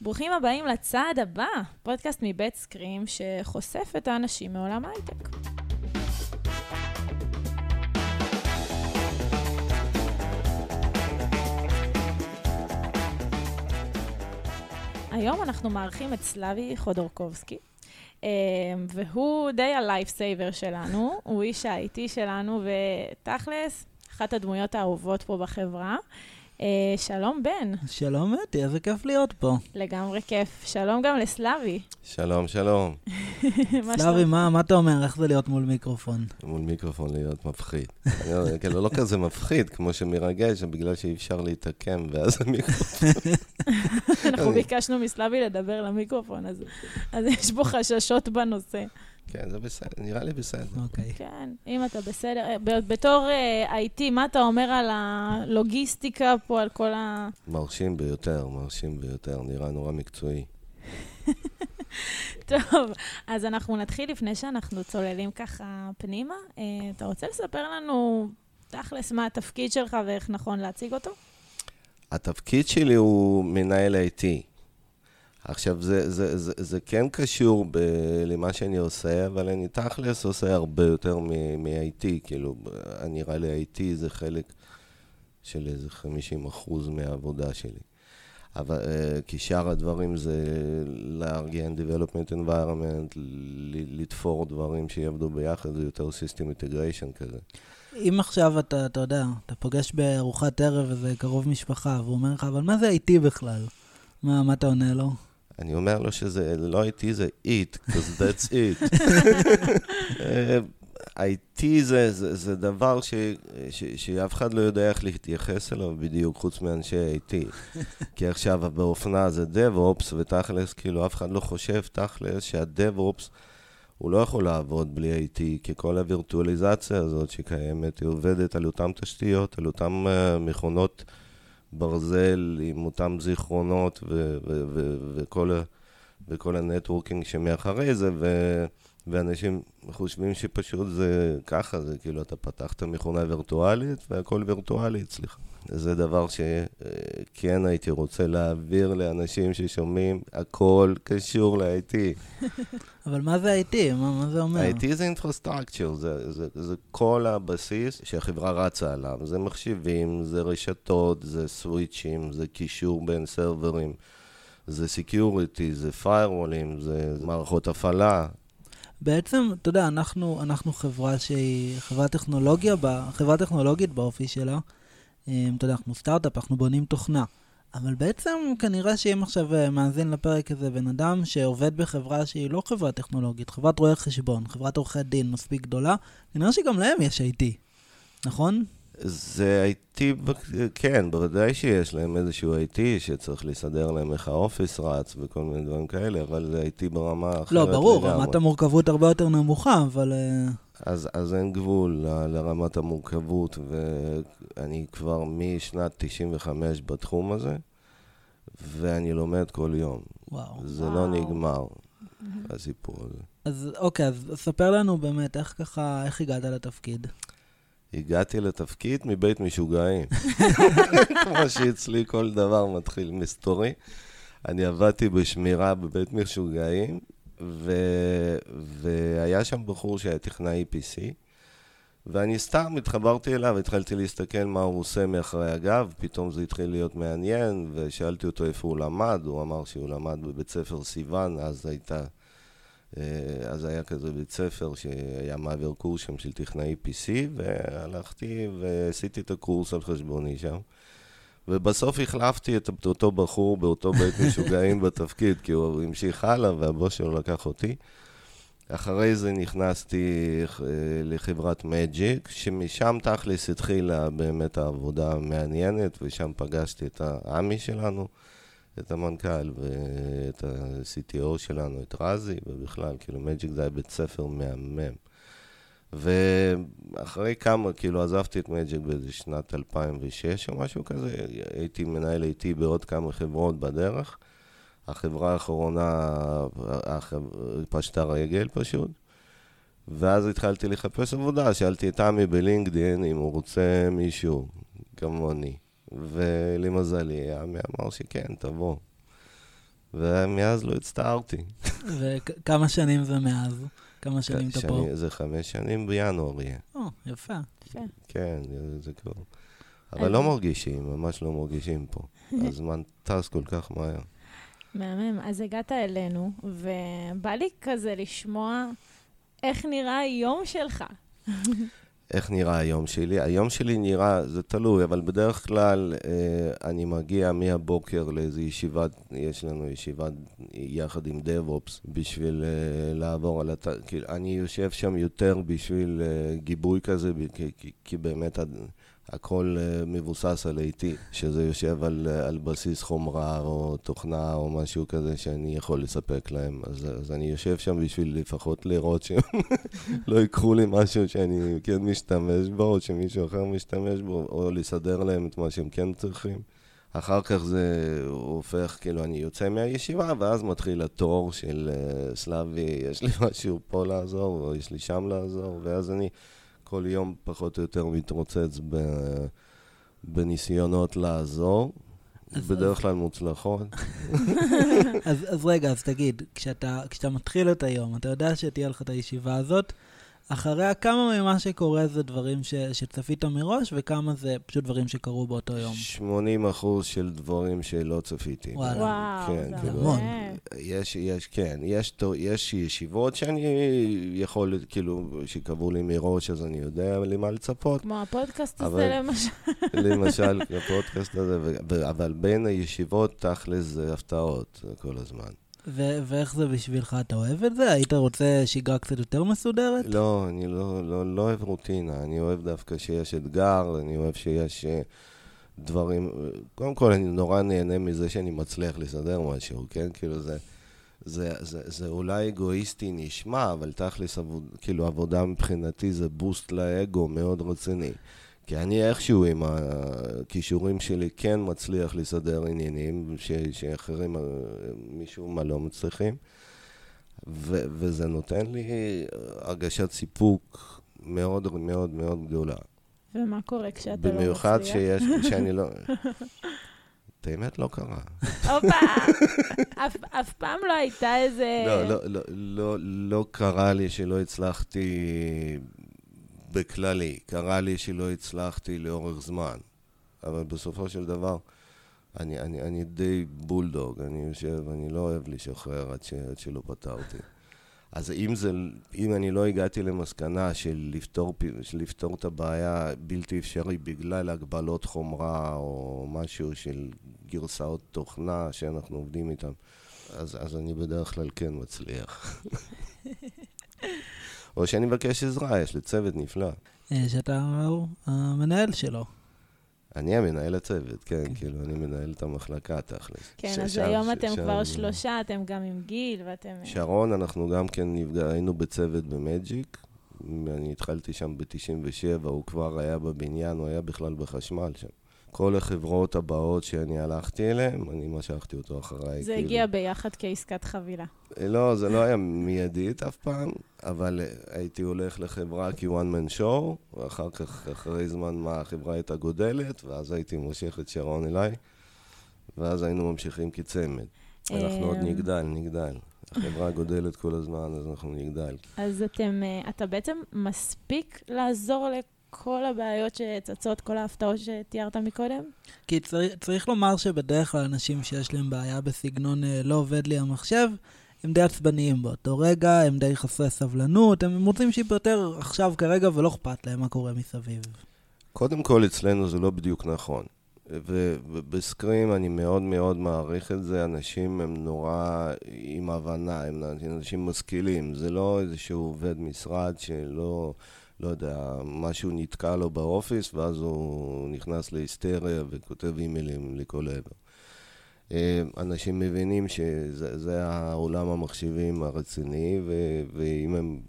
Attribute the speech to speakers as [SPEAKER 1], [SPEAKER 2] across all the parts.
[SPEAKER 1] ברוכים הבאים לצעד הבא, פודקאסט מבית סקרים שחושף את האנשים מעולם ההייטק. היום אנחנו מארחים את סלאבי חודורקובסקי, אה, והוא די ה lifesaver שלנו, הוא איש ה-IT שלנו, ותכלס, אחת הדמויות האהובות פה בחברה. אה, שלום, בן.
[SPEAKER 2] שלום, אתי, איזה כיף להיות פה.
[SPEAKER 1] לגמרי כיף. שלום גם לסלאבי.
[SPEAKER 3] שלום, שלום.
[SPEAKER 2] סלאבי, מה, מה אתה אומר? איך זה להיות מול מיקרופון?
[SPEAKER 3] מול מיקרופון להיות מפחיד. אני, כאילו, לא כזה מפחיד, כמו שמרגש, בגלל שאי אפשר להתעקם, ואז המיקרופון...
[SPEAKER 1] אנחנו ביקשנו מסלאבי לדבר למיקרופון, אז, אז יש פה חששות בנושא.
[SPEAKER 3] כן, זה בסדר, נראה לי בסדר.
[SPEAKER 2] אוקיי.
[SPEAKER 1] כן, אם אתה בסדר. אה, ב- בתור אה, IT, מה אתה אומר על הלוגיסטיקה פה, על כל ה...
[SPEAKER 3] מרשים ביותר, מרשים ביותר, נראה נורא מקצועי.
[SPEAKER 1] טוב, אז אנחנו נתחיל לפני שאנחנו צוללים ככה פנימה. אה, אתה רוצה לספר לנו תכלס מה התפקיד שלך ואיך נכון להציג אותו?
[SPEAKER 3] התפקיד שלי הוא מנהל IT. עכשיו, זה, זה, זה, זה כן קשור ב, למה שאני עושה, אבל אני תכלס עושה הרבה יותר מ-IT, כאילו, נראה לי IT זה חלק של איזה 50 אחוז מהעבודה שלי. אבל, uh, כי שאר הדברים זה לארגן development environment, לתפור דברים שיעבדו ביחד, זה יותר system integration כזה.
[SPEAKER 2] אם עכשיו אתה, אתה יודע, אתה פוגש בארוחת ערב איזה קרוב משפחה, והוא אומר לך, אבל מה זה IT בכלל? מה, מה אתה עונה לו?
[SPEAKER 3] אני אומר לו שזה לא IT, זה it, because that's it. IT זה, זה, זה דבר ש, ש, שאף אחד לא יודע איך להתייחס אליו בדיוק, חוץ מאנשי IT. כי עכשיו באופנה זה DevOps, ותכלס, כאילו, אף אחד לא חושב תכלס שה-DevOps, הוא לא יכול לעבוד בלי IT, כי כל הווירטואליזציה הזאת שקיימת, היא עובדת על אותן תשתיות, על אותן uh, מכונות ברזל, עם אותם זיכרונות ו- ו- ו- וכל, ה networking שמאחרי זה, ו- ואנשים חושבים שפשוט זה ככה, זה כאילו אתה פתחת מכונה וירטואלית והכל וירטואלי אצלך. זה דבר שכן הייתי רוצה להעביר לאנשים ששומעים, הכל קשור ל-IT.
[SPEAKER 2] אבל מה זה IT? מה, מה זה אומר?
[SPEAKER 3] IT זה infrastructure, זה, זה, זה כל הבסיס שהחברה רצה עליו. זה מחשבים, זה רשתות, זה סוויצ'ים, זה קישור בין סרברים, זה security, זה firewall ים, זה מערכות הפעלה.
[SPEAKER 2] בעצם, אתה יודע, אנחנו, אנחנו חברה שהיא חברה טכנולוגיה, חברה טכנולוגית באופי שלה. אה, אתה יודע, אנחנו סטארט-אפ, אנחנו בונים תוכנה. אבל בעצם כנראה שאם עכשיו אה, מאזין לפרק הזה בן אדם שעובד בחברה שהיא לא חברה טכנולוגית, חברת רואי חשבון, חברת עורכי דין מספיק גדולה, כנראה שגם להם יש IT, נכון?
[SPEAKER 3] זה IT, כן, בוודאי שיש להם איזשהו IT שצריך לסדר להם איך האופיס רץ וכל מיני דברים כאלה, אבל זה IT ברמה אחרת
[SPEAKER 2] לא, ברור, לגמרי. רמת המורכבות הרבה יותר נמוכה, אבל... אה,
[SPEAKER 3] אז, אז אין גבול ל, לרמת המורכבות, ואני כבר משנת 95 בתחום הזה, ואני לומד כל יום.
[SPEAKER 2] וואו.
[SPEAKER 3] זה לא
[SPEAKER 2] וואו.
[SPEAKER 3] לא נגמר, הסיפור הזה.
[SPEAKER 2] אז אוקיי, אז ספר לנו באמת איך ככה, איך הגעת לתפקיד.
[SPEAKER 3] הגעתי לתפקיד מבית משוגעים. כמו שאצלי כל דבר מתחיל מסתורי. אני עבדתי בשמירה בבית משוגעים, ו... והיה שם בחור שהיה טכנאי PC, ואני סתם התחברתי אליו, התחלתי להסתכל מה הוא עושה מאחורי הגב, פתאום זה התחיל להיות מעניין, ושאלתי אותו איפה הוא למד, הוא אמר שהוא למד בבית ספר סיוון, אז הייתה... אה, אז היה כזה בית ספר שהיה מעביר קורס שם של טכנאי PC, והלכתי ועשיתי את הקורס על חשבוני שם. ובסוף החלפתי את אותו בחור באותו בית משוגעים בתפקיד, כי הוא המשיך הלאה והבוס שלו לקח אותי. אחרי זה נכנסתי אה, לחברת מג'יק, שמשם תכלס התחילה באמת העבודה המעניינת, ושם פגשתי את העמי שלנו, את המנכ"ל ואת ה-CTO שלנו, את רזי, ובכלל, כאילו מג'יק זה היה בית ספר מהמם. ואחרי כמה, כאילו עזבתי את מג'יק באיזה שנת 2006 או משהו כזה, הייתי מנהל איתי בעוד כמה חברות בדרך. החברה האחרונה פשטה רגל פשוט. ואז התחלתי לחפש עבודה, שאלתי את עמי בלינקדין אם הוא רוצה מישהו כמוני. ולמזלי, עמי אמר שכן, תבוא. ומאז לא הצטערתי.
[SPEAKER 2] וכמה שנים זה מאז? כמה שנים אתה פה?
[SPEAKER 3] זה חמש שנים בינואר יהיה.
[SPEAKER 2] או, יפה.
[SPEAKER 1] יפה.
[SPEAKER 3] כן, זה כבר... אבל לא מרגישים, ממש לא מרגישים פה. הזמן טס כל כך מהר.
[SPEAKER 1] מהמם. אז הגעת אלינו, ובא לי כזה לשמוע איך נראה היום שלך.
[SPEAKER 3] איך נראה היום שלי? היום שלי נראה, זה תלוי, אבל בדרך כלל אה, אני מגיע מהבוקר לאיזו ישיבת, יש לנו ישיבה יחד עם DevOps בשביל אה, לעבור על הת... כאילו, אני יושב שם יותר בשביל אה, גיבוי כזה, כי, כי, כי באמת הכל uh, מבוסס על IT, שזה יושב על, uh, על בסיס חומרה או תוכנה או משהו כזה שאני יכול לספק להם. אז, אז אני יושב שם בשביל לפחות לראות שהם לא ייקחו לי משהו שאני כן משתמש בו, או שמישהו אחר משתמש בו, או לסדר להם את מה שהם כן צריכים. אחר כך זה הופך, כאילו, אני יוצא מהישיבה, ואז מתחיל התור של uh, סלאבי, יש לי משהו פה לעזור, או יש לי שם לעזור, ואז אני... כל יום פחות או יותר מתרוצץ ב... בניסיונות לעזור, בדרך כלל מוצלחות.
[SPEAKER 2] אז, אז רגע, אז תגיד, כשאתה, כשאתה מתחיל את היום, אתה יודע שתהיה לך את הישיבה הזאת, אחריה כמה ממה שקורה זה דברים ש, שצפית מראש, וכמה זה פשוט דברים שקרו באותו יום?
[SPEAKER 3] 80 אחוז של דברים שלא צפיתי.
[SPEAKER 1] וואלה. וואו,
[SPEAKER 3] כן,
[SPEAKER 1] זה
[SPEAKER 3] כאילו,
[SPEAKER 1] המון.
[SPEAKER 3] יש, יש, כן, יש, יש ישיבות שאני יכול, כאילו, שקבעו לי מראש, אז אני יודע למה לצפות.
[SPEAKER 1] כמו הפודקאסט
[SPEAKER 3] אבל-
[SPEAKER 1] הזה למשל.
[SPEAKER 3] למשל, הפודקאסט הזה, ו- ו- אבל בין הישיבות, תכל'ס זה הפתעות כל הזמן.
[SPEAKER 2] ו- ואיך זה בשבילך? אתה אוהב את זה? היית רוצה שגרה קצת יותר מסודרת?
[SPEAKER 3] לא, אני לא, לא, לא אוהב רוטינה, אני אוהב דווקא שיש אתגר, אני אוהב שיש אה, דברים... קודם כל, אני נורא נהנה מזה שאני מצליח לסדר משהו, כן? כאילו זה... זה, זה, זה אולי אגואיסטי נשמע, אבל תכלס, כאילו, עבודה מבחינתי זה בוסט לאגו מאוד רציני. כי אני איכשהו עם הכישורים שלי כן מצליח לסדר עניינים ש, שאחרים, אה, משום מה לא מצליחים. ו- וזה נותן לי הרגשת סיפוק מאוד מאוד מאוד גדולה.
[SPEAKER 1] ומה קורה כשאתה לא מצליח?
[SPEAKER 3] במיוחד שיש, שאני לא... את האמת לא קרה.
[SPEAKER 1] הופה! אף- אף פעם לא הייתה איזה...
[SPEAKER 3] לא, לא, לא, לא, לא קרה לי שלא הצלחתי בכללי. קרה לי שלא הצלחתי לאורך זמן. אבל בסופו של דבר, אני, אני, אני די בולדוג. אני יושב, אני לא אוהב לשחרר עד, ש, עד שלא פתרתי. אז אם, זה, אם אני לא הגעתי למסקנה של לפתור, של לפתור את הבעיה בלתי אפשרי בגלל הגבלות חומרה או משהו של גרסאות תוכנה שאנחנו עובדים איתן, אז, אז אני בדרך כלל כן מצליח. או שאני מבקש עזרה, יש לי צוות נפלא.
[SPEAKER 2] אה, שאתה המנהל שלו.
[SPEAKER 3] אני המנהל הצוות, כן, כאילו, אני מנהל את המחלקה תכלס.
[SPEAKER 1] כן,
[SPEAKER 3] ש-
[SPEAKER 1] אז
[SPEAKER 3] שם-
[SPEAKER 1] היום
[SPEAKER 3] ש-
[SPEAKER 1] אתם
[SPEAKER 3] שם-
[SPEAKER 1] כבר שלושה, אתם גם עם גיל, ואתם...
[SPEAKER 3] שרון, אנחנו גם כן נפגע, היינו בצוות במג'יק. אני התחלתי שם ב-97, הוא כבר היה בבניין, הוא היה בכלל בחשמל שם. כל החברות הבאות שאני הלכתי אליהן, אני משכתי אותו אחריי.
[SPEAKER 1] זה
[SPEAKER 3] כאילו.
[SPEAKER 1] הגיע ביחד כעסקת חבילה.
[SPEAKER 3] לא, זה לא היה מיידית אף פעם, אבל הייתי הולך לחברה כ-one man show, ואחר כך, אחרי זמן מה, החברה הייתה גודלת, ואז הייתי מושך את שרון אליי, ואז היינו ממשיכים כצמד. אנחנו עוד
[SPEAKER 1] אמ,
[SPEAKER 3] נגדל, נגדל. החברה גודלת כל הזמן, אז אנחנו נגדל.
[SPEAKER 1] אז אתם, אה, אתה בעצם מספיק לעזור לכל הבעיות שצצות, כל ההפתעות שתיארת מקודם?
[SPEAKER 2] כי צריך, צריך לומר שבדרך כלל אנשים שיש להם בעיה בסגנון אה, לא עובד לי המחשב, הם די עצבניים באותו רגע, הם די חסרי סבלנות, הם רוצים שייפטר עכשיו כרגע ולא אכפת להם מה קורה מסביב.
[SPEAKER 3] קודם כל, אצלנו זה לא בדיוק נכון. ובסקרים אני מאוד מאוד מעריך את זה, אנשים הם נורא עם הבנה, הם אנשים משכילים, זה לא איזשהו עובד משרד שלא, לא יודע, משהו נתקע לו באופיס ואז הוא נכנס להיסטריה וכותב אימיילים לכל עבר. אה, אנשים מבינים שזה זה העולם המחשבים הרציני, ו- ואם הם,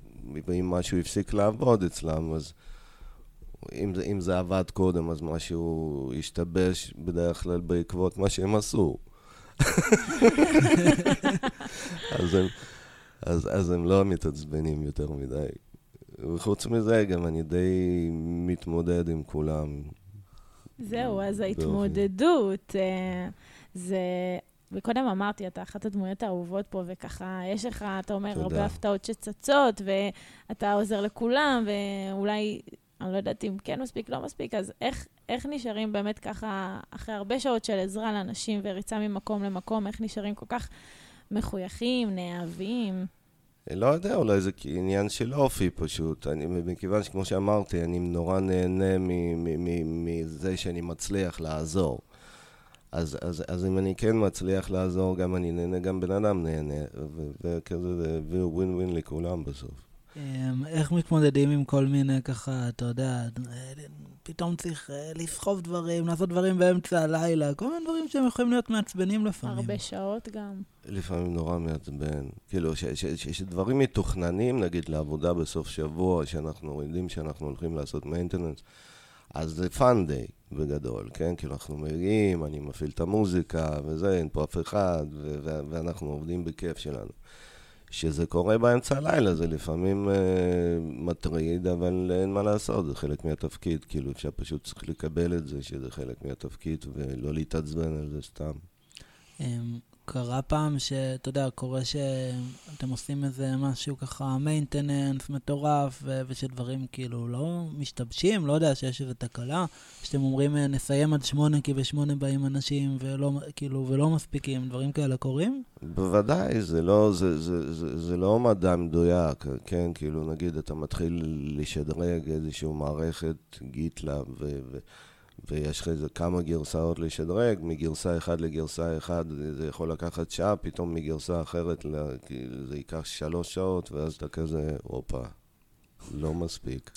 [SPEAKER 3] ואם משהו הפסיק לעבוד אצלם, אז אם זה, אם זה עבד קודם, אז משהו השתבש בדרך כלל בעקבות מה שהם עשו. אז, הם, אז, אז הם לא מתעצבנים יותר מדי. וחוץ מזה, גם אני די מתמודד עם כולם.
[SPEAKER 1] זהו, אז ההתמודדות, אה, זה... וקודם אמרתי, אתה אחת הדמויות האהובות פה, וככה, יש לך, אתה אומר,
[SPEAKER 3] תודה.
[SPEAKER 1] הרבה הפתעות שצצות, ואתה עוזר לכולם, ואולי, אני לא יודעת אם כן מספיק, לא מספיק, אז איך, איך נשארים באמת ככה, אחרי הרבה שעות של עזרה לאנשים וריצה ממקום למקום, איך נשארים כל כך מחויכים, נאהבים?
[SPEAKER 3] לא יודע, אולי זה עניין של אופי פשוט. אני, מכיוון שכמו שאמרתי, אני נורא נהנה מזה שאני מצליח לעזור. אז, אז, אז אם אני כן מצליח לעזור, גם אני נהנה, גם בן אדם נהנה, וכזה זה ווין ווין לכולם בסוף.
[SPEAKER 2] אמ, איך מתמודדים עם כל מיני ככה, אתה יודע, פתאום צריך אה, לסחוב דברים, לעשות דברים באמצע הלילה, כל מיני דברים שהם יכולים להיות מעצבנים לפעמים.
[SPEAKER 1] הרבה שעות גם.
[SPEAKER 3] לפעמים נורא מעצבן. כאילו, שדברים מתוכננים, נגיד לעבודה בסוף שבוע, שאנחנו יודעים שאנחנו הולכים לעשות מיינטננס, אז זה fun day בגדול, כן? כאילו, אנחנו מגיעים, אני מפעיל את המוזיקה וזה, אין פה אף אחד, ואנחנו עובדים בכיף שלנו. שזה קורה באמצע הלילה, זה לפעמים אה, מטריד, אבל אין מה לעשות, זה חלק מהתפקיד. כאילו, אפשר פשוט צריך לקבל את זה, שזה חלק מהתפקיד, ולא להתעצבן על זה סתם.
[SPEAKER 2] קרה פעם שאתה יודע, קורה שאתם עושים איזה משהו ככה maintenance מטורף, ו- ושדברים כאילו לא משתבשים, לא יודע, שיש איזו תקלה, שאתם אומרים אה, נסיים עד שמונה כי בשמונה באים אנשים ולא, כאילו, ולא מספיקים, דברים כאלה קורים?
[SPEAKER 3] בוודאי, זה לא, זה, זה, זה, זה לא מדע מדויק, כן? כאילו, נגיד, אתה מתחיל לשדרג איזושהי מערכת גיטלאב, ו, ו, ויש לך כמה גרסאות לשדרג, מגרסה אחת לגרסה אחת זה יכול לקחת שעה, פתאום מגרסה אחרת זה ייקח שלוש שעות, ואז אתה כזה, הופה, לא מספיק.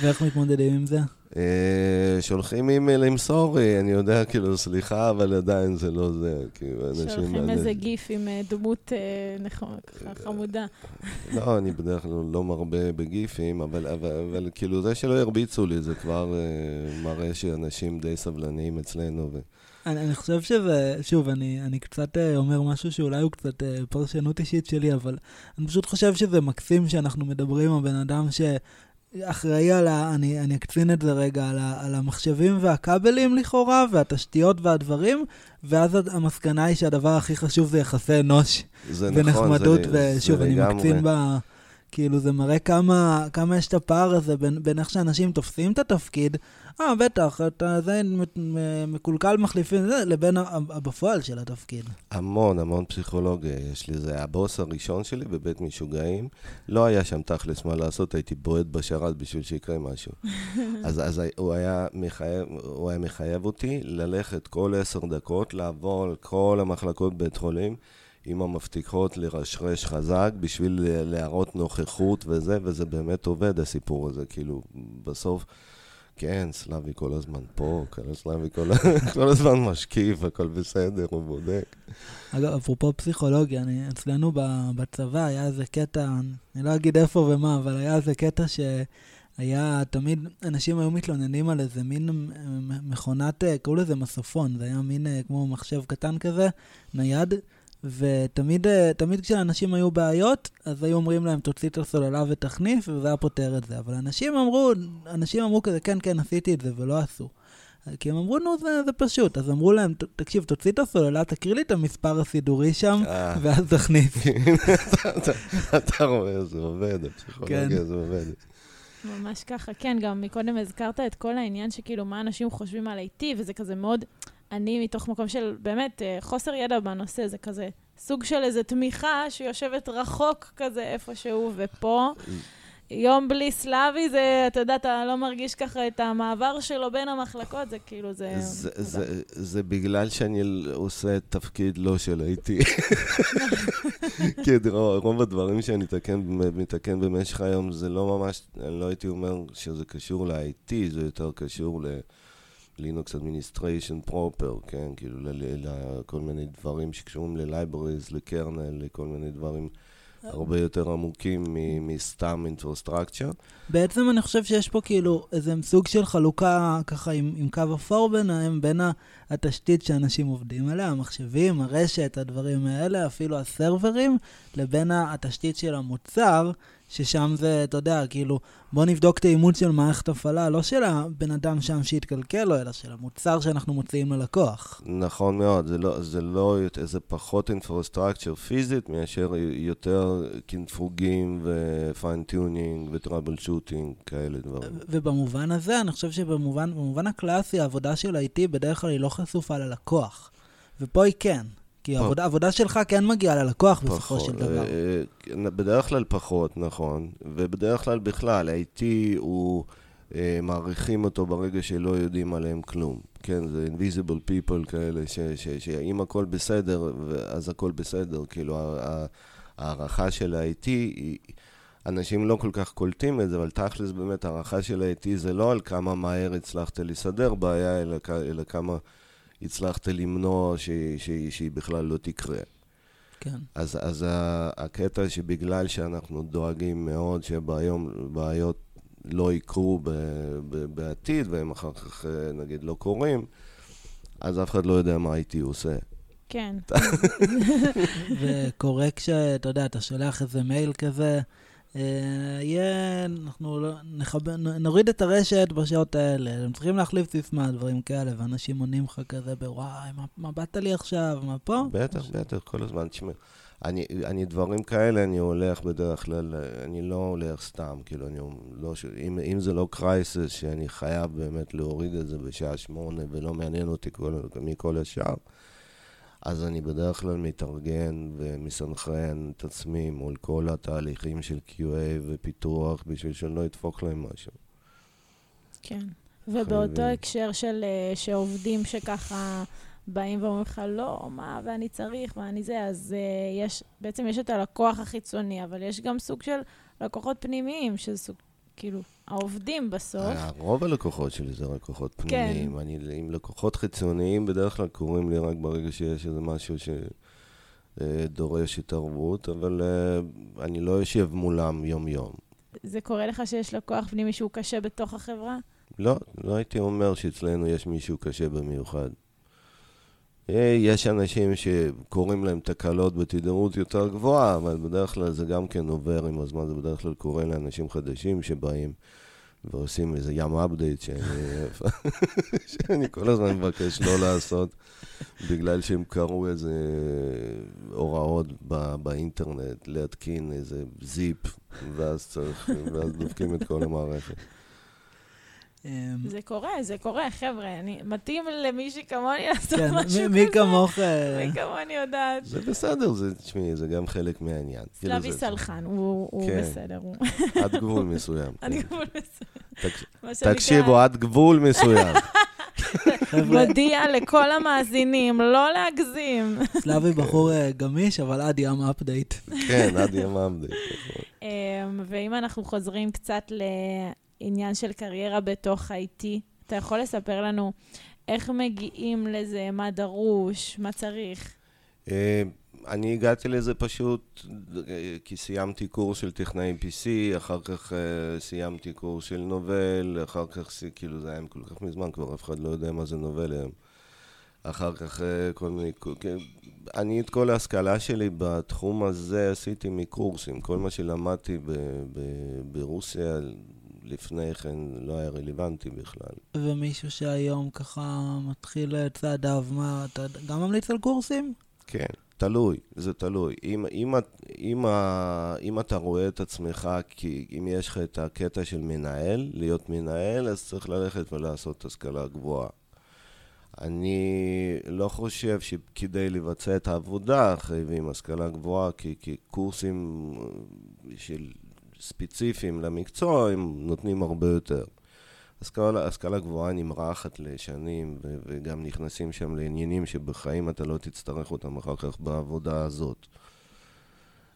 [SPEAKER 2] ואיך מתמודדים עם זה?
[SPEAKER 3] אה, שולחים אימייל עם סורי, אני יודע, כאילו, סליחה, אבל עדיין זה לא זה, כאילו, אנשים...
[SPEAKER 1] שולחים איזה גיף עם אה, דמות אה, חמודה.
[SPEAKER 3] לא, אני בדרך כלל לא מרבה בגיפים, אבל, כאילו זה שלא הרביצו לי, זה כבר מראה שאנשים די סבלניים אצלנו.
[SPEAKER 2] אני, אני חושב שזה, שוב, אני, אני קצת אה, אומר משהו שאולי הוא קצת אה, פרשנות אישית שלי, אבל אני פשוט חושב שזה מקסים שאנחנו מדברים עם הבן אדם שאחראי על ה... אני, אני אקצין את זה רגע, על, ה, על המחשבים והכבלים לכאורה, והתשתיות והדברים, ואז המסקנה היא שהדבר הכי חשוב זה יחסי אנוש
[SPEAKER 3] זה נכון,
[SPEAKER 2] ונחמדות,
[SPEAKER 3] זה,
[SPEAKER 2] ושוב,
[SPEAKER 3] זה
[SPEAKER 2] אני. מקצין ב... כאילו, זה מראה כמה, כמה יש את הפער הזה בין, בין איך שאנשים תופסים את התפקיד, אה, בטח, אתה זה מקולקל מחליפים, זה, לבין בפועל של התפקיד.
[SPEAKER 3] המון, המון פסיכולוגיה יש לי. זה הבוס הראשון שלי בבית משוגעים. לא היה שם תכלס מה לעשות, הייתי בועט בשרת בשביל שיקרה משהו. אז, אז הוא, היה מחייב, הוא היה מחייב אותי ללכת כל עשר דקות, לעבור על כל המחלקות בית חולים. עם המפתחות לרשרש חזק בשביל להראות נוכחות וזה, וזה באמת עובד הסיפור הזה, כאילו, בסוף, כן, סלאבי כל הזמן פה, כן, סלאבי כל, כל הזמן משקיף, הכל בסדר, הוא בודק.
[SPEAKER 2] אגב, אפרופו פסיכולוגיה, אני, אצלנו בצבא היה איזה קטע, אני לא אגיד איפה ומה, אבל היה איזה קטע שהיה, תמיד אנשים היו מתלוננים על איזה מין מכונת, אה, קראו לזה מסופון, זה היה מין אה, כמו מחשב קטן כזה, נייד, ותמיד אה, תמיד כשלאנשים היו בעיות, אז היו אומרים להם, תוציא את הסוללה ותכניס, וזה היה פותר את זה. אבל אנשים אמרו, אנשים אמרו כזה, כן, כן, עשיתי את זה, ולא עשו. כי הם אמרו, נו, זה, זה פשוט. אז אמרו להם, "ת- תקשיב, תוציא את הסוללה, תקריא לי את המספר הסידורי שם,
[SPEAKER 3] אה,
[SPEAKER 2] ואז תכניס.
[SPEAKER 3] אתה- אתה רואה, זה עובד, הפסיכולוגיה
[SPEAKER 2] כן.
[SPEAKER 3] זה עובד.
[SPEAKER 1] ממש ככה. כן, גם מקודם הזכרת את כל העניין שכאילו מה אנשים חושבים על IT, וזה כזה מאוד, אני מתוך מקום של באמת אה, חוסר ידע בנושא, זה כזה סוג של איזו תמיכה שיושבת רחוק כזה איפשהו, ופה יום בלי סלאבי, זה, אתה יודע, אתה לא מרגיש ככה את המעבר שלו בין המחלקות, זה כאילו, זה...
[SPEAKER 3] זה-
[SPEAKER 1] מוזר.
[SPEAKER 3] זה- זה בגלל שאני עושה תפקיד לא של IT. כי רוב רוב הדברים שאני מתקן, מתקן במשך היום, זה לא ממש, אני לא הייתי אומר שזה קשור ל-IT, זה יותר קשור ל-Linux Administration Proper, כן? כאילו, לכל מיני דברים שקשורים ל-Libraries, לקרנל, לכל מיני דברים הרבה יותר עמוקים מסתם Infrastructure.
[SPEAKER 2] בעצם אני חושב שיש פה כאילו איזה סוג של חלוקה ככה עם, עם קו אפור ביניהם, בין התשתית שאנשים עובדים עליה, המחשבים, הרשת, הדברים האלה, אפילו הסרברים, לבין התשתית של המוצר, ששם זה, אתה יודע, כאילו, בוא נבדוק את האימות של מערכת הפעלה, לא של הבן אדם שם שהתקלקל לו, אלא של המוצר שאנחנו מוציאים ללקוח.
[SPEAKER 3] נכון מאוד, זה לא, זה לא, זה פחות infrastructure פיזית מאשר יותר קינפוגים ו fine tuning ו troubleshooting, כאלה דברים.
[SPEAKER 2] ובמובן הזה, אני חושב שבמובן הקלאסי, העבודה של IT בדרך כלל היא לא חשופה ללקוח. ופה היא כן. כי העבודה, העבודה שלך כן מגיעה ללקוח בסופו של דבר. אה,
[SPEAKER 3] אה, בדרך כלל פחות, נכון. ובדרך כלל בכלל, IT הוא, אה, מעריכים אותו ברגע שלא יודעים עליהם כלום. כן, זה invisible people כאלה, שאם הכל בסדר, אז הכל בסדר. כאילו, ההערכה של ה-IT היא... אנשים לא כל כך קולטים את זה, אבל תכלס באמת הערכה של ה-IT זה לא על כמה מהר הצלחת לסדר בעיה, אלא, אלא כמה... הצלחת למנוע ש, ש, שהיא בכלל לא תקרה.
[SPEAKER 2] כן.
[SPEAKER 3] אז, אז הקטע שבגלל שאנחנו דואגים מאוד שבעיות לא יקרו ב, ב, בעתיד, והם אחר כך נגיד לא קורים, אז אף אחד לא יודע מה הייתי עושה.
[SPEAKER 1] כן.
[SPEAKER 2] וקורה כשאתה יודע, אתה שולח איזה מייל כזה, אה, יהיה, אנחנו לא, נחבר, נוריד את הרשת בשעות האלה, הם צריכים להחליף סיסמה, דברים כאלה, ואנשים עונים לך כזה בוואי, מה, מה באת לי עכשיו, מה פה?
[SPEAKER 3] בטח, בטח, כל הזמן, תשמע. אני, אני דברים כאלה, אני הולך בדרך כלל, אני לא הולך סתם, כאילו, אני לא, אם, אם זה לא קרייסס, שאני חייב באמת להוריד את זה בשעה שמונה, ולא מעניין אותי כל, מכל השאר, אז אני בדרך כלל מתארגן ומסנכרן את עצמי מול כל התהליכים של QA ופיתוח בשביל שאני לא אדפוק להם משהו.
[SPEAKER 1] כן. ובאותו הקשר של אה, שעובדים שככה באים ואומרים לך, לא, מה, ואני צריך, ואני זה, אז uh, יש, בעצם יש את הלקוח החיצוני, אבל יש גם סוג של לקוחות פנימיים, שזה סוג, כאילו, העובדים בסוף.
[SPEAKER 3] אה, רוב הלקוחות שלי זה לקוחות כן. פנימיים. כן. אני עם לקוחות חיצוניים, בדרך כלל קוראים לי רק ברגע שיש איזה משהו שדורש התערבות, אבל uh, אני לא יושב מולם יום-יום.
[SPEAKER 1] זה קורה לך שיש לקוח פנימי שהוא קשה בתוך החברה?
[SPEAKER 3] לא, לא הייתי אומר שאצלנו יש מישהו קשה במיוחד. אה, יש אנשים שקוראים להם תקלות בתדירות יותר גבוהה, אבל בדרך כלל זה גם כן עובר עם הזמן, זה בדרך כלל קורה לאנשים חדשים שבאים ועושים איזה ים אפדייט שאני, שאני כל הזמן מבקש לא לעשות, בגלל שהם קראו איזה הוראות בא, באינטרנט, להתקין איזה זיפ, ואז צריך, ואז דופקים את כל המערכת.
[SPEAKER 1] אמ, זה קורה, זה קורה, חבר'ה. אני מתאים למישהי כמוני לעשות
[SPEAKER 2] כן,
[SPEAKER 1] משהו כזה.
[SPEAKER 2] מי כמוך... אה,
[SPEAKER 1] מי כמוני יודעת.
[SPEAKER 3] זה בסדר, תשמעי, זה גם חלק מהעניין.
[SPEAKER 1] כאילו סלאבי סלחן, הוא כן. בסדר.
[SPEAKER 3] עד גבול מסוים.
[SPEAKER 1] עד. גבול
[SPEAKER 3] מסוים. תקשיבו, עד גבול מסוים.
[SPEAKER 1] מודיע לכל המאזינים, לא להגזים.
[SPEAKER 2] סלאבי בחור אה, גמיש, אבל עד ים אפדייט.
[SPEAKER 3] כן, עד ים אפדייט. נכון.
[SPEAKER 1] אמ, ואם אנחנו חוזרים קצת עניין של קריירה בתוך IT. אתה יכול לספר לנו איך מגיעים לזה, מה דרוש, מה צריך?
[SPEAKER 3] אה, אני הגעתי לזה פשוט אה, כי סיימתי קורס של טכנאי PC, אחר כך uh, סיימתי קורס של נובל, אחר כך, כאילו זה היה כל כך מזמן, כבר אף אחד לא יודע מה זה נובל היום. אחר כך כל מיני, כן, אני את כל ההשכלה שלי בתחום הזה עשיתי מקורסים, כל מה שלמדתי ב- ב- ברוסיה, לפני כן לא היה רלוונטי בכלל.
[SPEAKER 2] ומישהו שהיום ככה מתחיל צעדיו, מה, אתה גם ממליץ על קורסים?
[SPEAKER 3] כן, תלוי, זה תלוי. אם, אם, אם, אם אתה רואה את עצמך, כי אם יש לך את הקטע של מנהל, להיות מנהל, אז צריך ללכת ולעשות השכלה גבוהה. אני לא חושב שכדי לבצע את העבודה חייבים השכלה גבוהה, כי, כי קורסים של ספציפיים למקצוע, הם נותנים הרבה יותר. השכלה, השכלה גבוהה נמרחת לשנים, ו- וגם נכנסים שם לעניינים שבחיים אתה לא תצטרך אותם אחר כך בעבודה הזאת.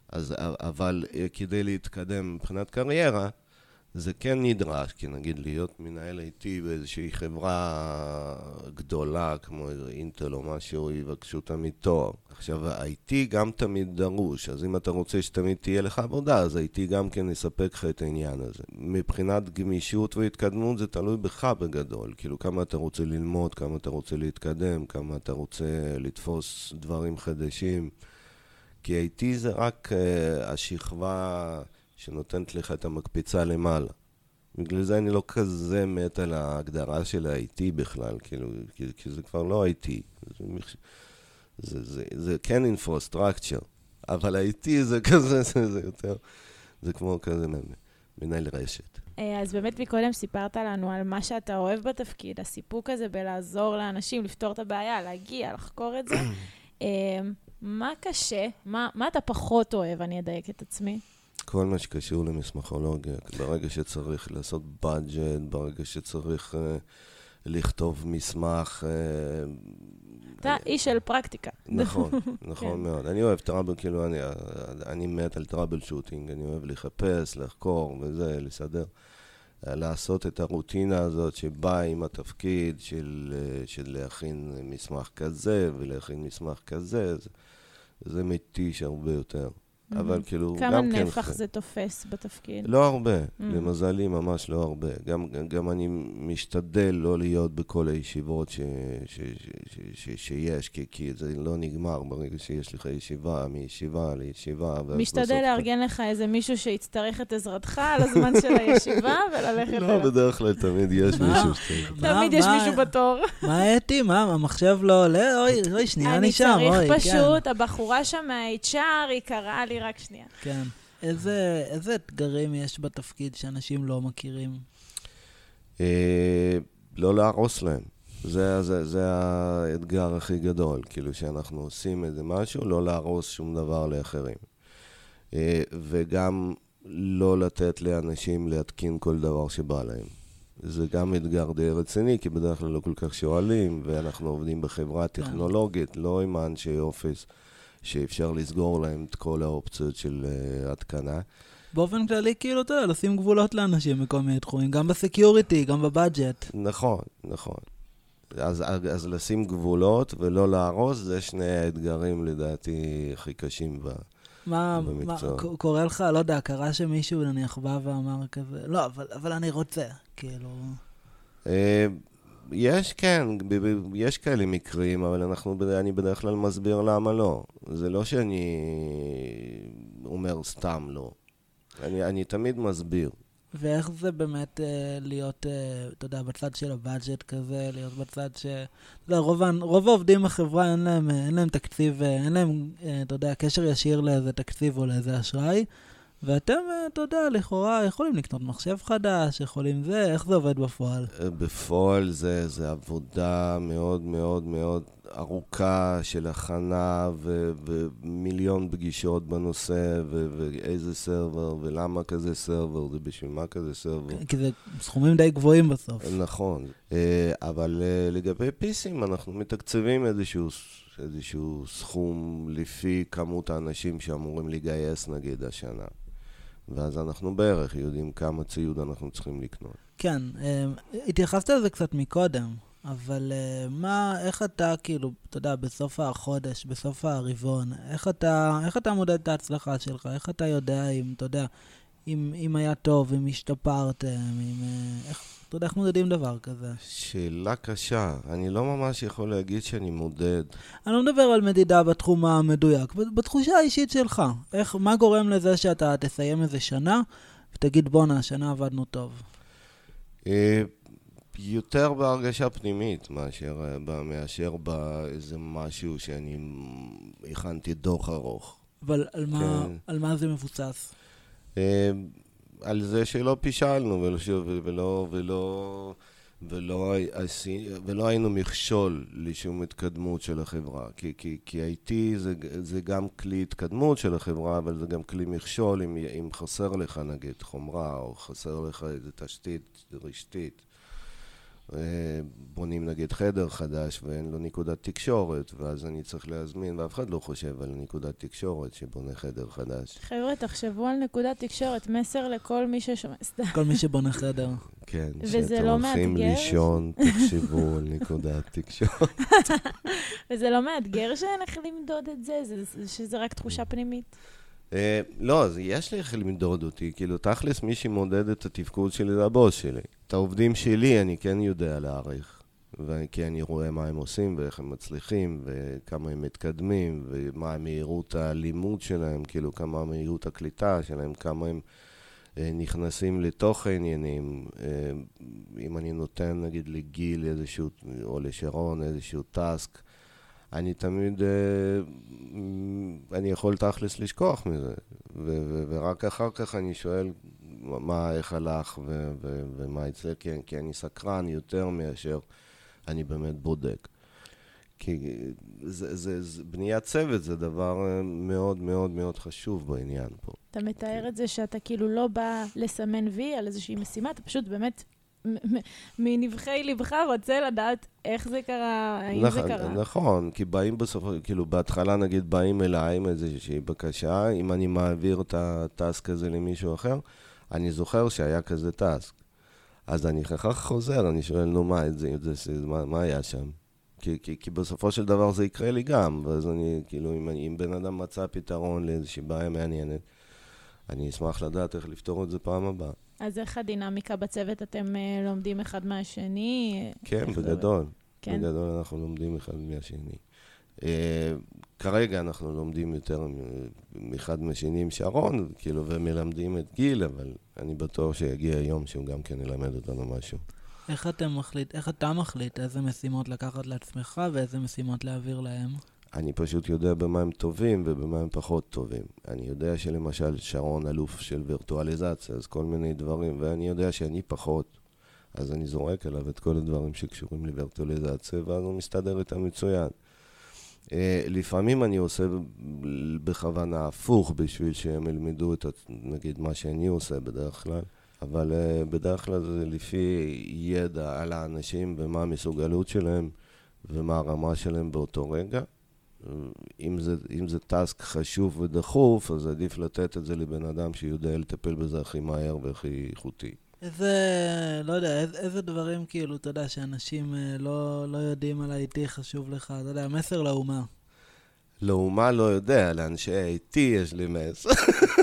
[SPEAKER 3] אז, אבל אה, כדי להתקדם מבחינת קריירה, זה כן נדרש, כי נגיד להיות מנהל IT באיזושהי חברה גדולה, כמו אינטל או משהו, יבקשו תמיד תואר. עכשיו, ה-IT גם תמיד דרוש, אז אם אתה רוצה שתמיד תהיה לך עבודה, אז ה-IT גם כן יספק לך את העניין הזה. מבחינת גמישות והתקדמות זה תלוי בך בגדול, כאילו כמה אתה רוצה ללמוד, כמה אתה רוצה להתקדם, כמה אתה רוצה לתפוס דברים חדשים. כי IT זה רק uh, השכבה... שנותנת לך את המקפצה למעלה. בגלל זה אני לא כזה מת על ההגדרה של ה-IT בכלל, כאילו, כי, כי זה כבר לא IT. זה, זה, זה, זה כן אינפרוסטרקצ'ר, אבל ה-IT זה כזה, זה, זה יותר, זה כמו כזה מנהל רשת.
[SPEAKER 1] אה, אז באמת מקודם סיפרת לנו על מה שאתה אוהב בתפקיד, הסיפוק הזה בלעזור לאנשים, לפתור את הבעיה, להגיע, לחקור את זה. אה, מה קשה? מה, מה אתה פחות אוהב? אני אדייק את עצמי.
[SPEAKER 3] כל מה שקשור למסמכולוגיה, ברגע שצריך לעשות budget, ברגע שצריך uh, לכתוב מסמך...
[SPEAKER 1] Uh, אתה איש של פרקטיקה.
[SPEAKER 3] נכון, נכון כן. מאוד. אני אוהב טראבל, כאילו, אני, אני מת על טראבל שוטינג, אני אוהב לחפש, לחקור וזה, לסדר. לעשות את הרוטינה הזאת שבאה עם התפקיד של, של להכין מסמך כזה ולהכין מסמך כזה, זה, זה מתיש הרבה יותר. אבל כאילו,
[SPEAKER 1] גם כן... כמה נפח זה תופס בתפקיד?
[SPEAKER 3] לא הרבה, למזלי ממש לא הרבה. גם, גם אני משתדל לא להיות בכל הישיבות ש, ש, ש, ש, ש, שיש, כי, כי זה לא נגמר ברגע שיש לך ישיבה, מישיבה לישיבה.
[SPEAKER 1] משתדל לארגן לך איזה מישהו שיצטרך את עזרתך על הזמן של הישיבה וללכת
[SPEAKER 3] אליו. לא, בדרך כלל תמיד יש מישהו שצריך.
[SPEAKER 1] תמיד יש מישהו בתור.
[SPEAKER 2] מה אתי? מה, המחשב לא עולה? אוי, אוי, שנייה אני שם,
[SPEAKER 1] אוי, כן. אני צריך פשוט, הבחורה שם מה-HR, היא קראה לי לי רק שנייה.
[SPEAKER 2] כן. איזה, איזה אתגרים יש בתפקיד שאנשים לא מכירים?
[SPEAKER 3] אה, לא להרוס להם. זה, זה, זה האתגר הכי גדול, כאילו שאנחנו עושים איזה משהו, לא להרוס שום דבר לאחרים. אה, וגם לא לתת לאנשים להתקין כל דבר שבא להם. זה גם אתגר די רציני, כי בדרך כלל לא כל כך שואלים, ואנחנו עובדים בחברה כן. טכנולוגית, לא עם אנשי אופיס. שאפשר לסגור להם את כל האופציות של uh, התקנה.
[SPEAKER 2] באופן כללי, כאילו, אתה יודע, לשים גבולות לאנשים בכל מיני תחומים, גם בסקיוריטי, גם בבאג'ט.
[SPEAKER 3] נכון, נכון. אז, אז לשים גבולות ולא להרוס, זה שני האתגרים לדעתי הכי קשים ב,
[SPEAKER 2] מה, במקצוע. מה, קורה לך, לא יודע, קרה שמישהו נניח בא ואמר כזה, לא, אבל, אבל אני רוצה, כאילו...
[SPEAKER 3] יש, כן, יש כאלה מקרים, אבל אנחנו, אני בדרך כלל מסביר למה לא. זה לא שאני אומר סתם לא. אני, אני תמיד מסביר.
[SPEAKER 2] ואיך זה באמת אה, להיות, אה, אתה יודע, בצד של הבאג'ט כזה, להיות בצד ש... אתה יודע, רוב, רוב העובדים בחברה אין להם, אין להם תקציב, אה, אין להם, אה, אתה יודע, קשר ישיר לאיזה תקציב או לאיזה אשראי. ואתם, אה, אתה יודע, לכאורה יכולים לקנות מחשב חדש, יכולים זה, איך זה עובד בפועל?
[SPEAKER 3] אה, בפועל זה, זה עבודה מאוד מאוד מאוד ארוכה של הכנה ו- ומיליון פגישות בנושא, ו- ואיזה סרבר, ולמה כזה סרבר, זה בשביל מה כזה סרבר.
[SPEAKER 2] כי זה סכומים די גבוהים בסוף.
[SPEAKER 3] נכון, אה, אבל לגבי פיסים אנחנו מתקצבים איזשהו... איזשהו סכום לפי כמות האנשים שאמורים לגייס נגיד השנה. ואז אנחנו בערך יודעים כמה ציוד אנחנו צריכים לקנות.
[SPEAKER 2] כן, אה, התייחסת לזה קצת מקודם, אבל אה, מה, איך אתה, כאילו, אתה יודע, בסוף החודש, בסוף הרבעון, איך אתה, איך אתה מודד את ההצלחה שלך? איך אתה יודע אם, אתה יודע, אם, אם היה טוב, אם השתפרתם, אם... אה, איך, אתה יודע איך מודדים דבר כזה?
[SPEAKER 3] שאלה קשה. אני לא ממש יכול להגיד שאני מודד.
[SPEAKER 2] אני לא מדבר על מדידה בתחום המדויק, בתחושה האישית שלך. איך, מה גורם לזה שאתה תסיים איזה שנה ותגיד, בואנה, השנה עבדנו טוב?
[SPEAKER 3] אה, יותר בהרגשה פנימית מאשר, מאשר באיזה משהו שאני הכנתי דוח ארוך.
[SPEAKER 2] אבל על מה, כן. על מה זה מבוסס?
[SPEAKER 3] על זה שלא פישלנו ולא, ולא, ולא, ולא, ולא היינו מכשול לשום התקדמות של החברה. כי, כי, כי IT זה, זה גם כלי התקדמות של החברה, אבל זה גם כלי מכשול אם, אם חסר לך נגיד חומרה, או חסר לך איזו תשתית רשתית. בונים נגיד חדר חדש ואין לו נקודת תקשורת, ואז אני צריך להזמין, ואף אחד לא חושב על נקודת תקשורת שבונה חדר חדש.
[SPEAKER 1] חבר'ה, תחשבו על נקודת תקשורת, מסר לכל מי ששומע, סתם.
[SPEAKER 2] כל מי שבונה חדר.
[SPEAKER 3] כן, וזה לא מאתגר? כשאתם הולכים לישון, תחשבו על נקודת תקשורת.
[SPEAKER 1] וזה לא מאתגר שאין איך למדוד את זה? שזה רק תחושה פנימית?
[SPEAKER 3] אה, לא, אז יש לי איך למדוד אותי, כאילו, תכלס, מי שמודד את התפקוד שלי זה הבוס שלי. את העובדים שלי אני כן יודע להעריך. כי אני רואה מה הם עושים ואיך הם מצליחים וכמה הם מתקדמים ומה מהירות הלימוד שלהם, כאילו כמה מהירות הקליטה שלהם, כמה הם אה, נכנסים לתוך העניינים. אה, אם אני נותן נגיד לגיל איזשהו, או לשרון איזשהו טאסק, אני תמיד, אה, אני יכול תכלס לשכוח מזה, ו- ורק אחר כך אני שואל מה, איך הלך ו- ו- ומה אצלך, כי, כי אני סקרן יותר מאשר אני באמת בודק. כי זה, זה, זה, בניית צוות זה דבר אה, מאוד מאוד מאוד חשוב בעניין פה.
[SPEAKER 1] אתה מתאר את זה שאתה כאילו לא בא לסמן וי על איזושהי משימה, אתה פשוט באמת מנבחי לבך רוצה לדעת איך זה קרה, האם
[SPEAKER 3] נכון,
[SPEAKER 1] זה קרה.
[SPEAKER 3] נכון, כי באים בסופו, כאילו בהתחלה נגיד באים אליי עם איזושהי בקשה, אם אני מעביר את הטאסק הזה למישהו אחר, אני זוכר שהיה כזה טאסק. אז אני אחר כך חוזר, אני שואל, נו, מה, זה, זה, זה, מה, מה היה שם? כי, כי, כי בסופו של דבר זה יקרה לי גם, ואז אני, כאילו, אם, אני, אם בן אדם מצא פתרון לאיזושהי בעיה מעניינת, אני אשמח לדעת איך לפתור את זה פעם הבאה.
[SPEAKER 1] אז איך הדינמיקה בצוות? אתם uh, לומדים אחד מהשני?
[SPEAKER 3] כן, בגדול. כן? בגדול אנחנו לומדים אחד מהשני. Uh, כרגע אנחנו לומדים יותר מאחד מהשני עם שרון, כאילו, ומלמדים את גיל, אבל אני בטוח שיגיע יום שהוא גם כן ילמד אותנו משהו.
[SPEAKER 2] איך אתה מחליט, איך אתה מחליט איזה משימות לקחת לעצמך ואיזה משימות להעביר להם?
[SPEAKER 3] אני פשוט יודע במה הם טובים ובמה הם פחות טובים. אני יודע שלמשל שרון אלוף של וירטואליזציה, אז כל מיני דברים, ואני יודע שאני פחות, אז אני זורק עליו את כל הדברים שקשורים לווירטואליזציה, ואז הוא מסתדר איתם מצוין. Uh, לפעמים אני עושה בכוונה הפוך בשביל שהם ילמדו את, נגיד, מה שאני עושה בדרך כלל. אבל uh, בדרך כלל זה לפי ידע על האנשים ומה המסוגלות שלהם ומה הרמה שלהם באותו רגע. אם זה, אם זה טאסק חשוב ודחוף, אז עדיף לתת את זה לבן אדם שיודע לטפל בזה הכי מהר והכי איכותי.
[SPEAKER 2] איזה, לא יודע, איזה, איזה דברים כאילו, אתה יודע, שאנשים אה, לא, לא יודעים על ה-IT חשוב לך, אתה יודע, מסר לאומה.
[SPEAKER 3] לאומה לא יודע, לאנשי ה-IT יש לי מסר.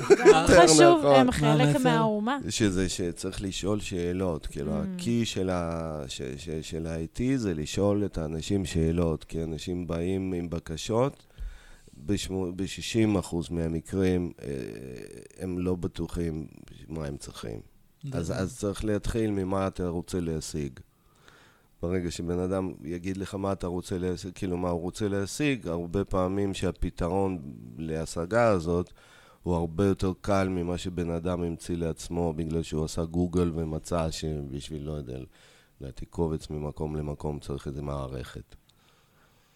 [SPEAKER 1] חשוב. הם חלק מהאומה.
[SPEAKER 3] שזה שצריך לשאול שאלות, כאילו, mm. הקי של ה-IT זה לשאול את האנשים שאלות, כי אנשים באים עם בקשות, ב-60% מהמקרים אה, הם לא בטוחים מה הם צריכים. אז צריך להתחיל ממה אתה רוצה להשיג. ברגע שבן אדם יגיד לך מה אתה רוצה להשיג, כאילו מה הוא רוצה להשיג, הרבה פעמים שהפתרון להשגה הזאת הוא הרבה יותר קל ממה שבן אדם המציא לעצמו בגלל שהוא עשה גוגל ומצא שבשביל, לא יודע, להעתיק קובץ ממקום למקום צריך איזה מערכת.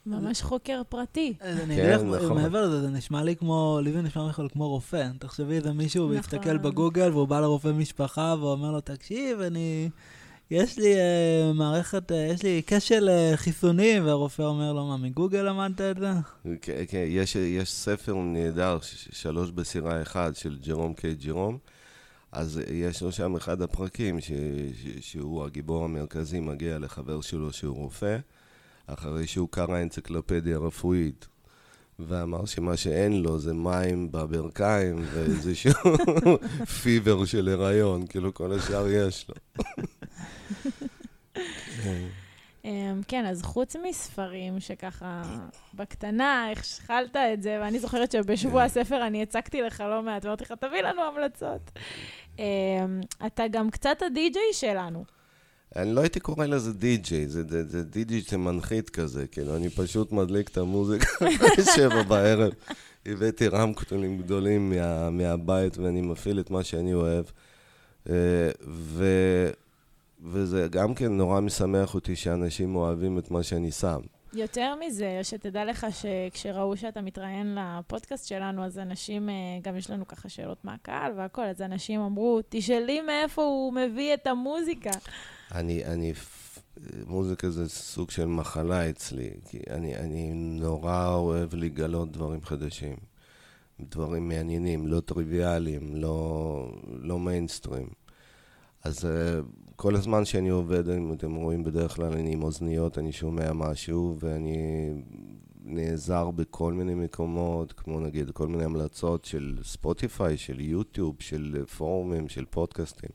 [SPEAKER 1] ממש חוקר פרטי.
[SPEAKER 2] אני אגיד לך, נכון. מעבר לזה, זה נשמע לי כמו, לי זה נשמע לי כמו רופא. תחשבי איזה מישהו, ויסתכל נכון. בגוגל, והוא בא לרופא משפחה, ואומר לו, תקשיב, אני... יש לי uh, מערכת, uh, יש לי כשל uh, חיסוני, והרופא אומר לו, מה, מגוגל למדת את זה?
[SPEAKER 3] כן, כן, יש, יש ספר נהדר, שלוש בסירה אחד, של ג'רום קיי ג'רום. אז יש לו שם אחד הפרקים, ש, ש, שהוא הגיבור המרכזי, מגיע לחבר שלו שהוא רופא, אחרי שהוא קרא אנציקלופדיה רפואית. ואמר שמה שאין לו זה מים בברכיים ואיזשהו פיבר של הריון, כאילו כל השאר יש לו.
[SPEAKER 1] אמ, כן, אז חוץ מספרים שככה בקטנה הכשלת את זה, ואני זוכרת שבשבוע כן. הספר אני הצגתי לך לא מעט, ואמרתי לך, תביא לנו המלצות. אמ, אתה גם קצת הדי-ג'יי שלנו.
[SPEAKER 3] אני לא הייתי קורא לזה די-ג'יי, זה, זה, זה די-ג'יי שמנחית כזה, כאילו, אני פשוט מדליק את המוזיקה בשבע בערב. הבאתי רמקולים גדולים מה, מהבית ואני מפעיל את מה שאני אוהב. אה, ו... וזה גם כן נורא משמח אותי שאנשים אוהבים את מה שאני שם.
[SPEAKER 1] יותר מזה, שתדע לך שכשראו שאתה מתראיין לפודקאסט שלנו, אז אנשים, אה, גם יש לנו ככה שאלות מהקהל והכל, אז אנשים אמרו, תשאלי מאיפה הוא מביא את המוזיקה.
[SPEAKER 3] אני, אני, מוזיקה זה סוג של מחלה אצלי, כי אני, אני נורא אוהב לגלות דברים חדשים. דברים מעניינים, לא טריוויאליים, לא, לא מיינסטרים. אז uh, כל הזמן שאני עובד, אם אתם רואים, בדרך כלל אני עם אוזניות, אני שומע משהו, ואני נעזר בכל מיני מקומות, כמו נגיד כל מיני המלצות של ספוטיפיי, של יוטיוב, של פורומים, של פודקאסטים,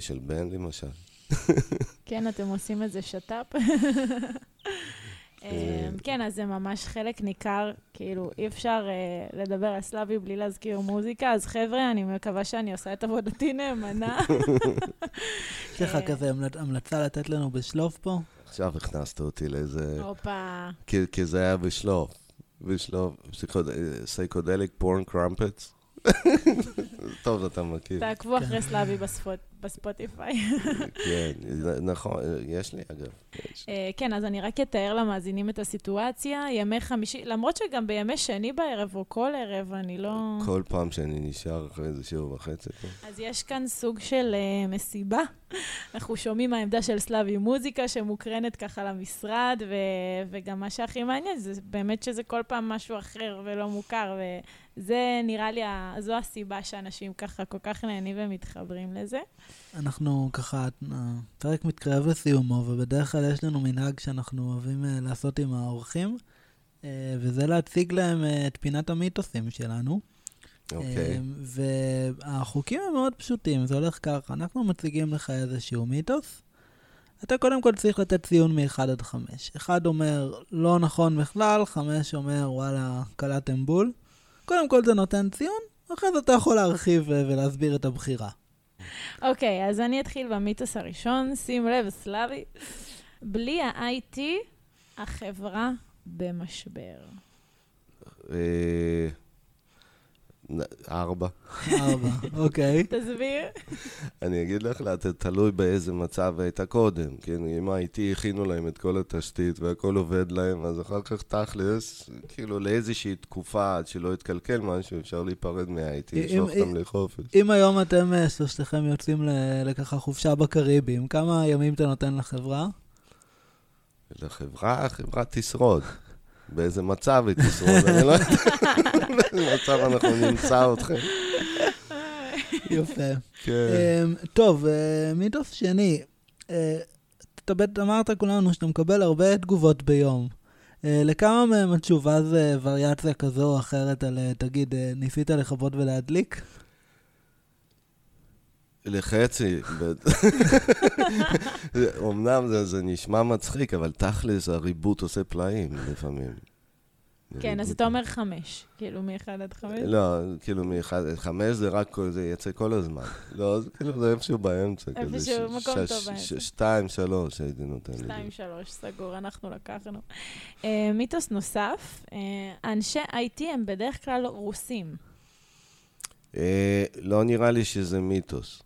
[SPEAKER 3] של בן למשל.
[SPEAKER 1] כן, אתם עושים איזה שת"פ.
[SPEAKER 3] אה,
[SPEAKER 1] אמ, כן, אז זה ממש חלק ניכר, כאילו, אי אפשר אה, לדבר על סלאבי בלי להזכיר מוזיקה, אז חבר'ה, אני מקווה שאני עושה את עבודתי נאמנה.
[SPEAKER 2] יש לך
[SPEAKER 1] אה,
[SPEAKER 2] כזה המלצ- המלצה לתת לנו בשלוף פה?
[SPEAKER 3] עכשיו הכנסת אותי לאיזה...
[SPEAKER 1] הופה.
[SPEAKER 3] כי, כי זה היה בשלוף. בשלוף, Psychedelic Porn Crumpets. טוב, אתה מכיר.
[SPEAKER 1] תעקבו
[SPEAKER 2] כן.
[SPEAKER 1] אחרי סלאבי בספוט- בספוטיפיי.
[SPEAKER 3] כן, נכון, יש לי אגב. יש.
[SPEAKER 1] אה, כן, אז אני רק אתאר למאזינים את הסיטואציה. ימי חמישי, למרות שגם בימי שני בערב או כל ערב, אני לא...
[SPEAKER 3] כל פעם שאני נשאר אחרי איזה שבע וחצי. כן.
[SPEAKER 1] אז יש כאן סוג של אה, מסיבה. אנחנו שומעים מהעמדה של סלאבי מוזיקה שמוקרנת ככה למשרד, ו- וגם מה שהכי מעניין זה באמת שזה כל פעם משהו אחר ולא מוכר, וזה נראה לי, ה- זו הסיבה שאנשים ככה כל כך נהנים ומתחברים לזה.
[SPEAKER 2] אנחנו ככה, הפרק מתקרב לסיומו, ובדרך כלל יש לנו מנהג שאנחנו אוהבים אה, לעשות עם האורחים, אה, וזה להציג להם אה, את פינת המיתוסים שלנו.
[SPEAKER 3] אוקיי.
[SPEAKER 2] אה, והחוקים הם מאוד פשוטים, זה הולך ככה, אנחנו מציגים לך איזשהו מיתוס. אתה קודם כל צריך לתת ציון מ-1 עד 5. 1 אומר לא נכון בכלל, 5 אומר וואלה, קלעתם בול. קודם כל זה נותן ציון, אחרי זה אתה יכול להרחיב ולהסביר את הבחירה.
[SPEAKER 1] אוקיי, אז אני אתחיל במיתוס הראשון. שים לב, סלאבי, בלי ה-IT, החברה במשבר.
[SPEAKER 3] ארבע.
[SPEAKER 2] 4, אוקיי.
[SPEAKER 1] תסביר.
[SPEAKER 3] אני אגיד לך, אתה תלוי באיזה מצב היית קודם, כן? אם ה-IT הכינו להם את כל התשתית והכל עובד להם, אז אחר כך תכלס, כאילו לאיזושהי תקופה עד שלא יתקלקל משהו, אפשר להיפרד מה-IT, לשלוח
[SPEAKER 2] אם-
[SPEAKER 3] אותם לחופש.
[SPEAKER 2] אם היום אתם אה, שלושתכם יוצאים לככה חופשה בקריבים, כמה ימים אתה נותן לחברה?
[SPEAKER 3] לחברה, החברה תשרוד. באיזה מצב היא תשרוד, אני לא יודע באיזה מצב אנחנו נמצא אתכם.
[SPEAKER 2] יפה.
[SPEAKER 3] כן.
[SPEAKER 2] אמ, טוב, אה, מיתוס שני, אה, אתה בטח אמרת כולנו שאתה מקבל הרבה תגובות ביום. אה, לכמה מהם התשובה זה וריאציה כזו או אחרת על, תגיד, ניסית לכבות ולהדליק?
[SPEAKER 3] לחצי. אמנם זה, זה נשמע מצחיק, אבל תכלס הריבוט עושה פלאים לפעמים.
[SPEAKER 1] כן, אז אתה אומר חמש, כאילו מאחד עד חמש.
[SPEAKER 3] לא, כאילו מאחד, חמש זה רק, כל- זה יצא כל הזמן. לא, זה כאילו זה איפשהו באמצע.
[SPEAKER 1] איפשהו, מקום טוב באמצע.
[SPEAKER 3] שתיים, שלוש הייתי נותן לי.
[SPEAKER 1] שתיים, שלוש, סגור, אנחנו לקחנו. אה, מיתוס נוסף, אה, אנשי IT הם בדרך כלל רוסים.
[SPEAKER 3] אה, לא נראה לי שזה מיתוס.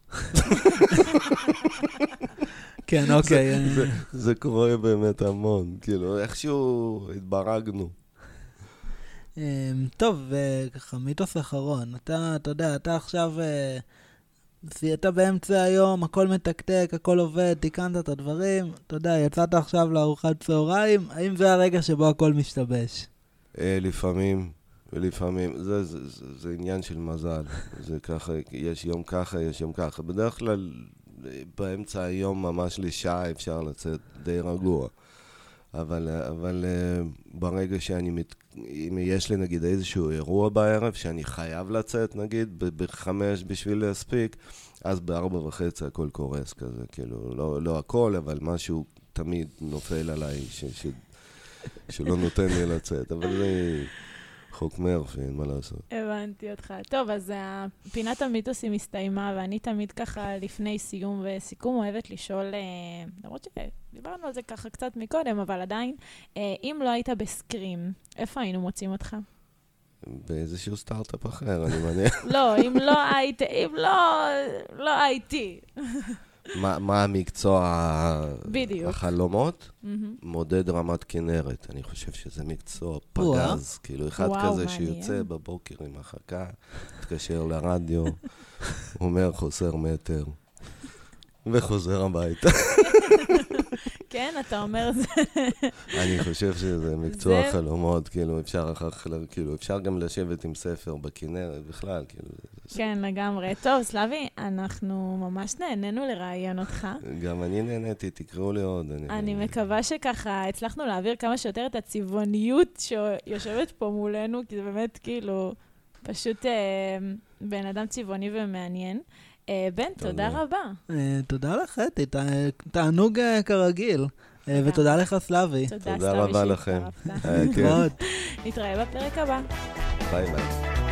[SPEAKER 2] כן, אוקיי. אה,
[SPEAKER 3] זה- קורה באמת המון, כאילו, איכשהו התברגנו.
[SPEAKER 2] אמ, טוב, וככה, מיתוס אחרון. אתה, אתה יודע, אתה עכשיו... אה, אתה באמצע היום, הכל מתקתק, הכל עובד, תיקנת את הדברים, אתה יודע, יצאת עכשיו לארוחת צהריים, האם זה הרגע שבו הכל משתבש?
[SPEAKER 3] אה, לפעמים, ולפעמים, זה, זה, זה, זה עניין של מזל. זה ככה, יש יום ככה, יש יום ככה. בדרך כלל, באמצע היום, ממש לשעה, אפשר לצאת די רגוע. אבל, אבל ברגע שאני, מת, אם יש לי נגיד איזשהו אירוע בערב, שאני חייב לצאת, נגיד, בחמש בשביל להספיק, אז בארבע וחצי הכל קורס כזה, כאילו, לא, לא הכל, אבל משהו תמיד נופל עליי, ש, ש, שלא נותן לי לצאת, אבל זה חוק מרפי, אין מה לעשות.
[SPEAKER 1] הבנתי אותך. טוב, אז פינת המיתוסים הסתיימה, ואני תמיד ככה לפני סיום וסיכום אוהבת לשאול, אה, למרות שדיברנו על זה ככה קצת מקודם, אבל עדיין, אה, אם לא היית בסקרים, איפה היינו מוצאים אותך?
[SPEAKER 3] באיזשהו סטארט-אפ אחר, אני מניח.
[SPEAKER 1] לא, אם לא היית, אם לא, לא הייתי.
[SPEAKER 3] מה, מה המקצוע
[SPEAKER 1] בדיוק.
[SPEAKER 3] החלומות?
[SPEAKER 1] מהמם.
[SPEAKER 3] מודד רמת כנרת. אני חושב שזה מקצוע. פגז. כאילו, אחד
[SPEAKER 1] וואו,
[SPEAKER 3] כזה
[SPEAKER 1] מעניין.
[SPEAKER 3] שיוצא בבוקר עם החכה, מתקשר לרדיו, אומר חוסר מטר, וחוזר הביתה.
[SPEAKER 1] כן, אתה אומר זה.
[SPEAKER 3] אני חושב שזה מקצוע חלומות, כאילו, אפשר אחר כך, כאילו, אפשר גם לשבת עם ספר בכנרת בכלל, כאילו,
[SPEAKER 1] כן, לגמרי. טוב, סלאבי, אנחנו ממש נהנינו לראיין אותך.
[SPEAKER 3] גם אני נהניתי, תקראו לי עוד.
[SPEAKER 1] אני מקווה שככה הצלחנו להעביר כמה שיותר את הצבעוניות שיושבת פה מולנו, כי זה באמת כאילו פשוט אה, בן אדם צבעוני ומעניין. אה, בן, תודה. רבה.
[SPEAKER 2] אה, תודה לך, אתי, תענוג אה, כרגיל. ותודה לך, סלאבי.
[SPEAKER 1] תודה,
[SPEAKER 3] רבה לכם.
[SPEAKER 2] מאוד.
[SPEAKER 1] נתראה בפרק הבא.
[SPEAKER 3] ביי ביי.